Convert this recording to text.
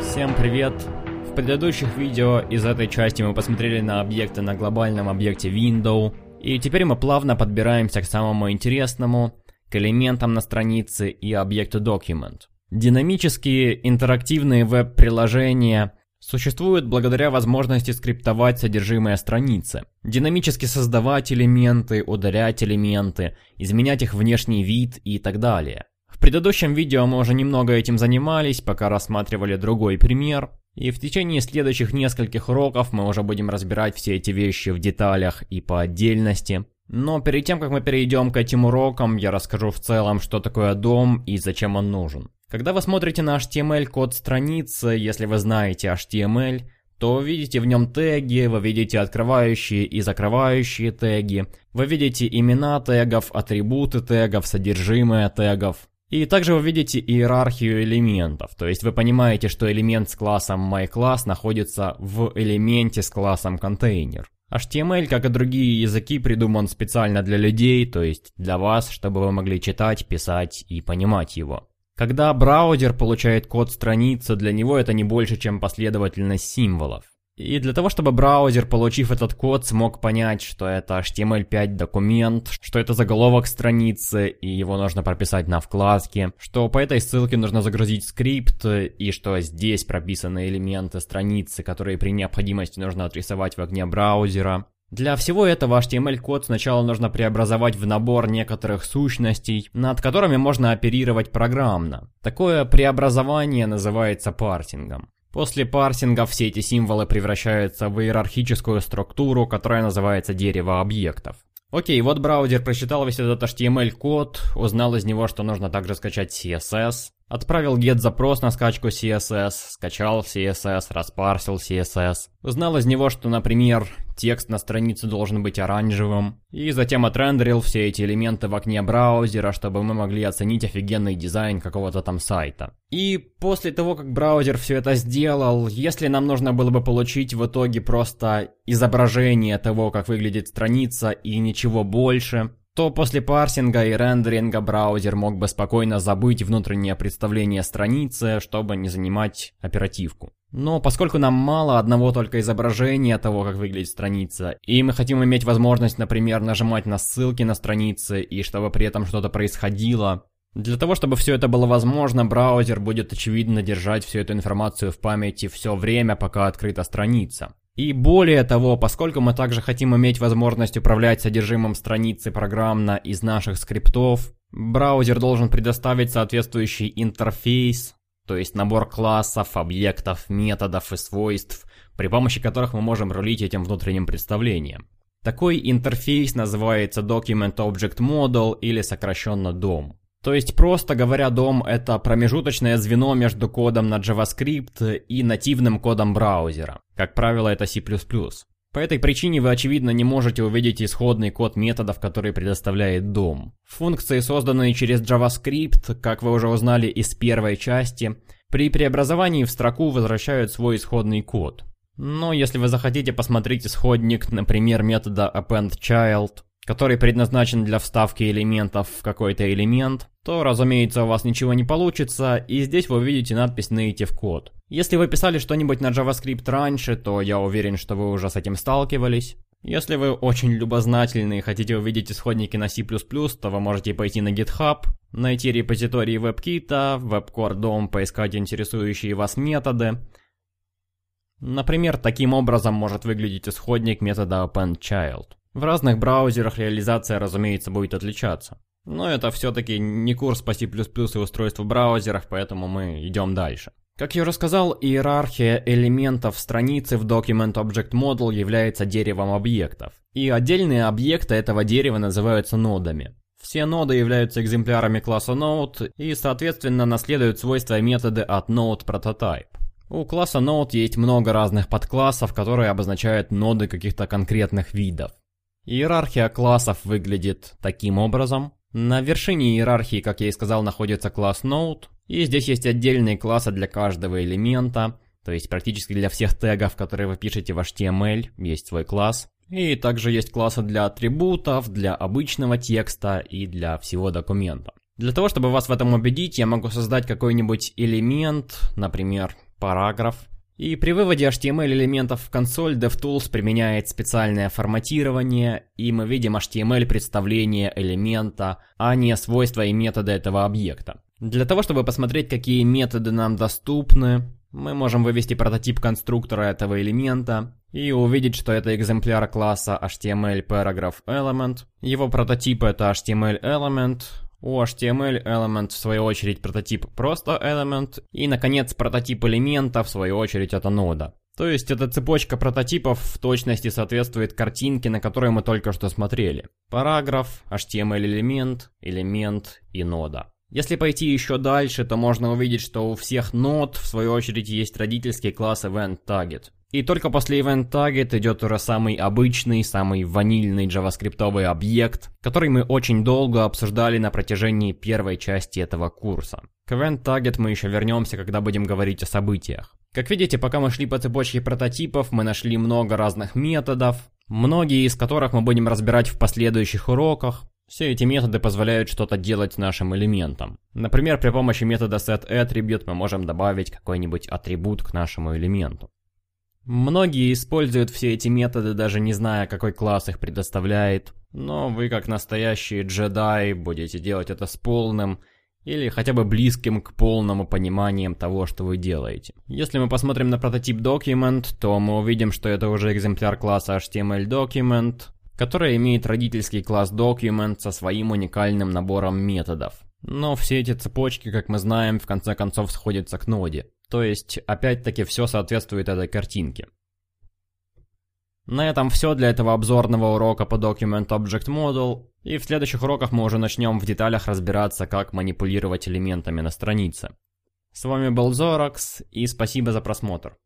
Всем привет! В предыдущих видео из этой части мы посмотрели на объекты на глобальном объекте Window, и теперь мы плавно подбираемся к самому интересному, к элементам на странице и объекту Document. Динамические интерактивные веб-приложения существуют благодаря возможности скриптовать содержимое страницы, динамически создавать элементы, удалять элементы, изменять их внешний вид и так далее. Предыдущем видео мы уже немного этим занимались, пока рассматривали другой пример. И в течение следующих нескольких уроков мы уже будем разбирать все эти вещи в деталях и по отдельности. Но перед тем, как мы перейдем к этим урокам, я расскажу в целом, что такое дом и зачем он нужен. Когда вы смотрите на HTML-код страницы, если вы знаете HTML, то видите в нем теги, вы видите открывающие и закрывающие теги, вы видите имена тегов, атрибуты тегов, содержимое тегов. И также вы видите иерархию элементов, то есть вы понимаете, что элемент с классом myClass находится в элементе с классом container. HTML, как и другие языки, придуман специально для людей, то есть для вас, чтобы вы могли читать, писать и понимать его. Когда браузер получает код страницы, для него это не больше, чем последовательность символов. И для того, чтобы браузер, получив этот код, смог понять, что это HTML5 документ, что это заголовок страницы, и его нужно прописать на вкладке, что по этой ссылке нужно загрузить скрипт, и что здесь прописаны элементы страницы, которые при необходимости нужно отрисовать в окне браузера. Для всего этого HTML-код сначала нужно преобразовать в набор некоторых сущностей, над которыми можно оперировать программно. Такое преобразование называется парсингом. После парсинга все эти символы превращаются в иерархическую структуру, которая называется дерево объектов. Окей, вот браузер прочитал весь этот HTML-код, узнал из него, что нужно также скачать CSS, Отправил get-запрос на скачку CSS, скачал CSS, распарсил CSS. Узнал из него, что, например, текст на странице должен быть оранжевым. И затем отрендерил все эти элементы в окне браузера, чтобы мы могли оценить офигенный дизайн какого-то там сайта. И после того, как браузер все это сделал, если нам нужно было бы получить в итоге просто изображение того, как выглядит страница и ничего больше, то после парсинга и рендеринга браузер мог бы спокойно забыть внутреннее представление страницы, чтобы не занимать оперативку. Но поскольку нам мало одного только изображения того, как выглядит страница, и мы хотим иметь возможность, например, нажимать на ссылки на страницы, и чтобы при этом что-то происходило, для того, чтобы все это было возможно, браузер будет очевидно держать всю эту информацию в памяти все время, пока открыта страница. И более того, поскольку мы также хотим иметь возможность управлять содержимым страницы программно из наших скриптов, браузер должен предоставить соответствующий интерфейс, то есть набор классов, объектов, методов и свойств, при помощи которых мы можем рулить этим внутренним представлением. Такой интерфейс называется Document Object Model или сокращенно DOM. То есть, просто говоря, DOM — это промежуточное звено между кодом на JavaScript и нативным кодом браузера. Как правило, это C++. По этой причине вы, очевидно, не можете увидеть исходный код методов, который предоставляет DOM. Функции, созданные через JavaScript, как вы уже узнали из первой части, при преобразовании в строку возвращают свой исходный код. Но если вы захотите посмотреть исходник, например, метода appendChild, который предназначен для вставки элементов в какой-то элемент, то, разумеется, у вас ничего не получится, и здесь вы увидите надпись Native Code. Если вы писали что-нибудь на JavaScript раньше, то я уверен, что вы уже с этим сталкивались. Если вы очень любознательны и хотите увидеть исходники на C++, то вы можете пойти на GitHub, найти репозиторий WebKit, WebCore DOM, поискать интересующие вас методы. Например, таким образом может выглядеть исходник метода AppendChild. В разных браузерах реализация, разумеется, будет отличаться. Но это все-таки не курс по C++ и устройств в браузерах, поэтому мы идем дальше. Как я уже сказал, иерархия элементов страницы в Document Object Model является деревом объектов. И отдельные объекты этого дерева называются нодами. Все ноды являются экземплярами класса Node и, соответственно, наследуют свойства и методы от Node Prototype. У класса Node есть много разных подклассов, которые обозначают ноды каких-то конкретных видов. Иерархия классов выглядит таким образом. На вершине иерархии, как я и сказал, находится класс Node, и здесь есть отдельные классы для каждого элемента, то есть практически для всех тегов, которые вы пишете в HTML, есть свой класс. И также есть классы для атрибутов, для обычного текста и для всего документа. Для того, чтобы вас в этом убедить, я могу создать какой-нибудь элемент, например, параграф. И при выводе HTML элементов в консоль DevTools применяет специальное форматирование, и мы видим HTML представление элемента, а не свойства и методы этого объекта. Для того, чтобы посмотреть, какие методы нам доступны, мы можем вывести прототип конструктора этого элемента и увидеть, что это экземпляр класса HTML Paragraph Element. Его прототип это HTML Element, у HTML Element, в свою очередь, прототип просто Element. И, наконец, прототип элемента, в свою очередь, это нода. То есть, эта цепочка прототипов в точности соответствует картинке, на которую мы только что смотрели. Параграф, HTML-элемент, элемент и нода. Если пойти еще дальше, то можно увидеть, что у всех нод, в свою очередь, есть родительский класс EventTarget. И только после Event Target идет уже самый обычный, самый ванильный джаваскриптовый объект, который мы очень долго обсуждали на протяжении первой части этого курса. К Event Target мы еще вернемся, когда будем говорить о событиях. Как видите, пока мы шли по цепочке прототипов, мы нашли много разных методов, многие из которых мы будем разбирать в последующих уроках. Все эти методы позволяют что-то делать нашим элементам. Например, при помощи метода setAttribute мы можем добавить какой-нибудь атрибут к нашему элементу. Многие используют все эти методы, даже не зная, какой класс их предоставляет. Но вы, как настоящие джедаи, будете делать это с полным или хотя бы близким к полному пониманием того, что вы делаете. Если мы посмотрим на прототип document, то мы увидим, что это уже экземпляр класса HTML document, который имеет родительский класс document со своим уникальным набором методов. Но все эти цепочки, как мы знаем, в конце концов сходятся к ноде. То есть, опять-таки, все соответствует этой картинке. На этом все для этого обзорного урока по Document Object Model, и в следующих уроках мы уже начнем в деталях разбираться, как манипулировать элементами на странице. С вами был Зоракс, и спасибо за просмотр.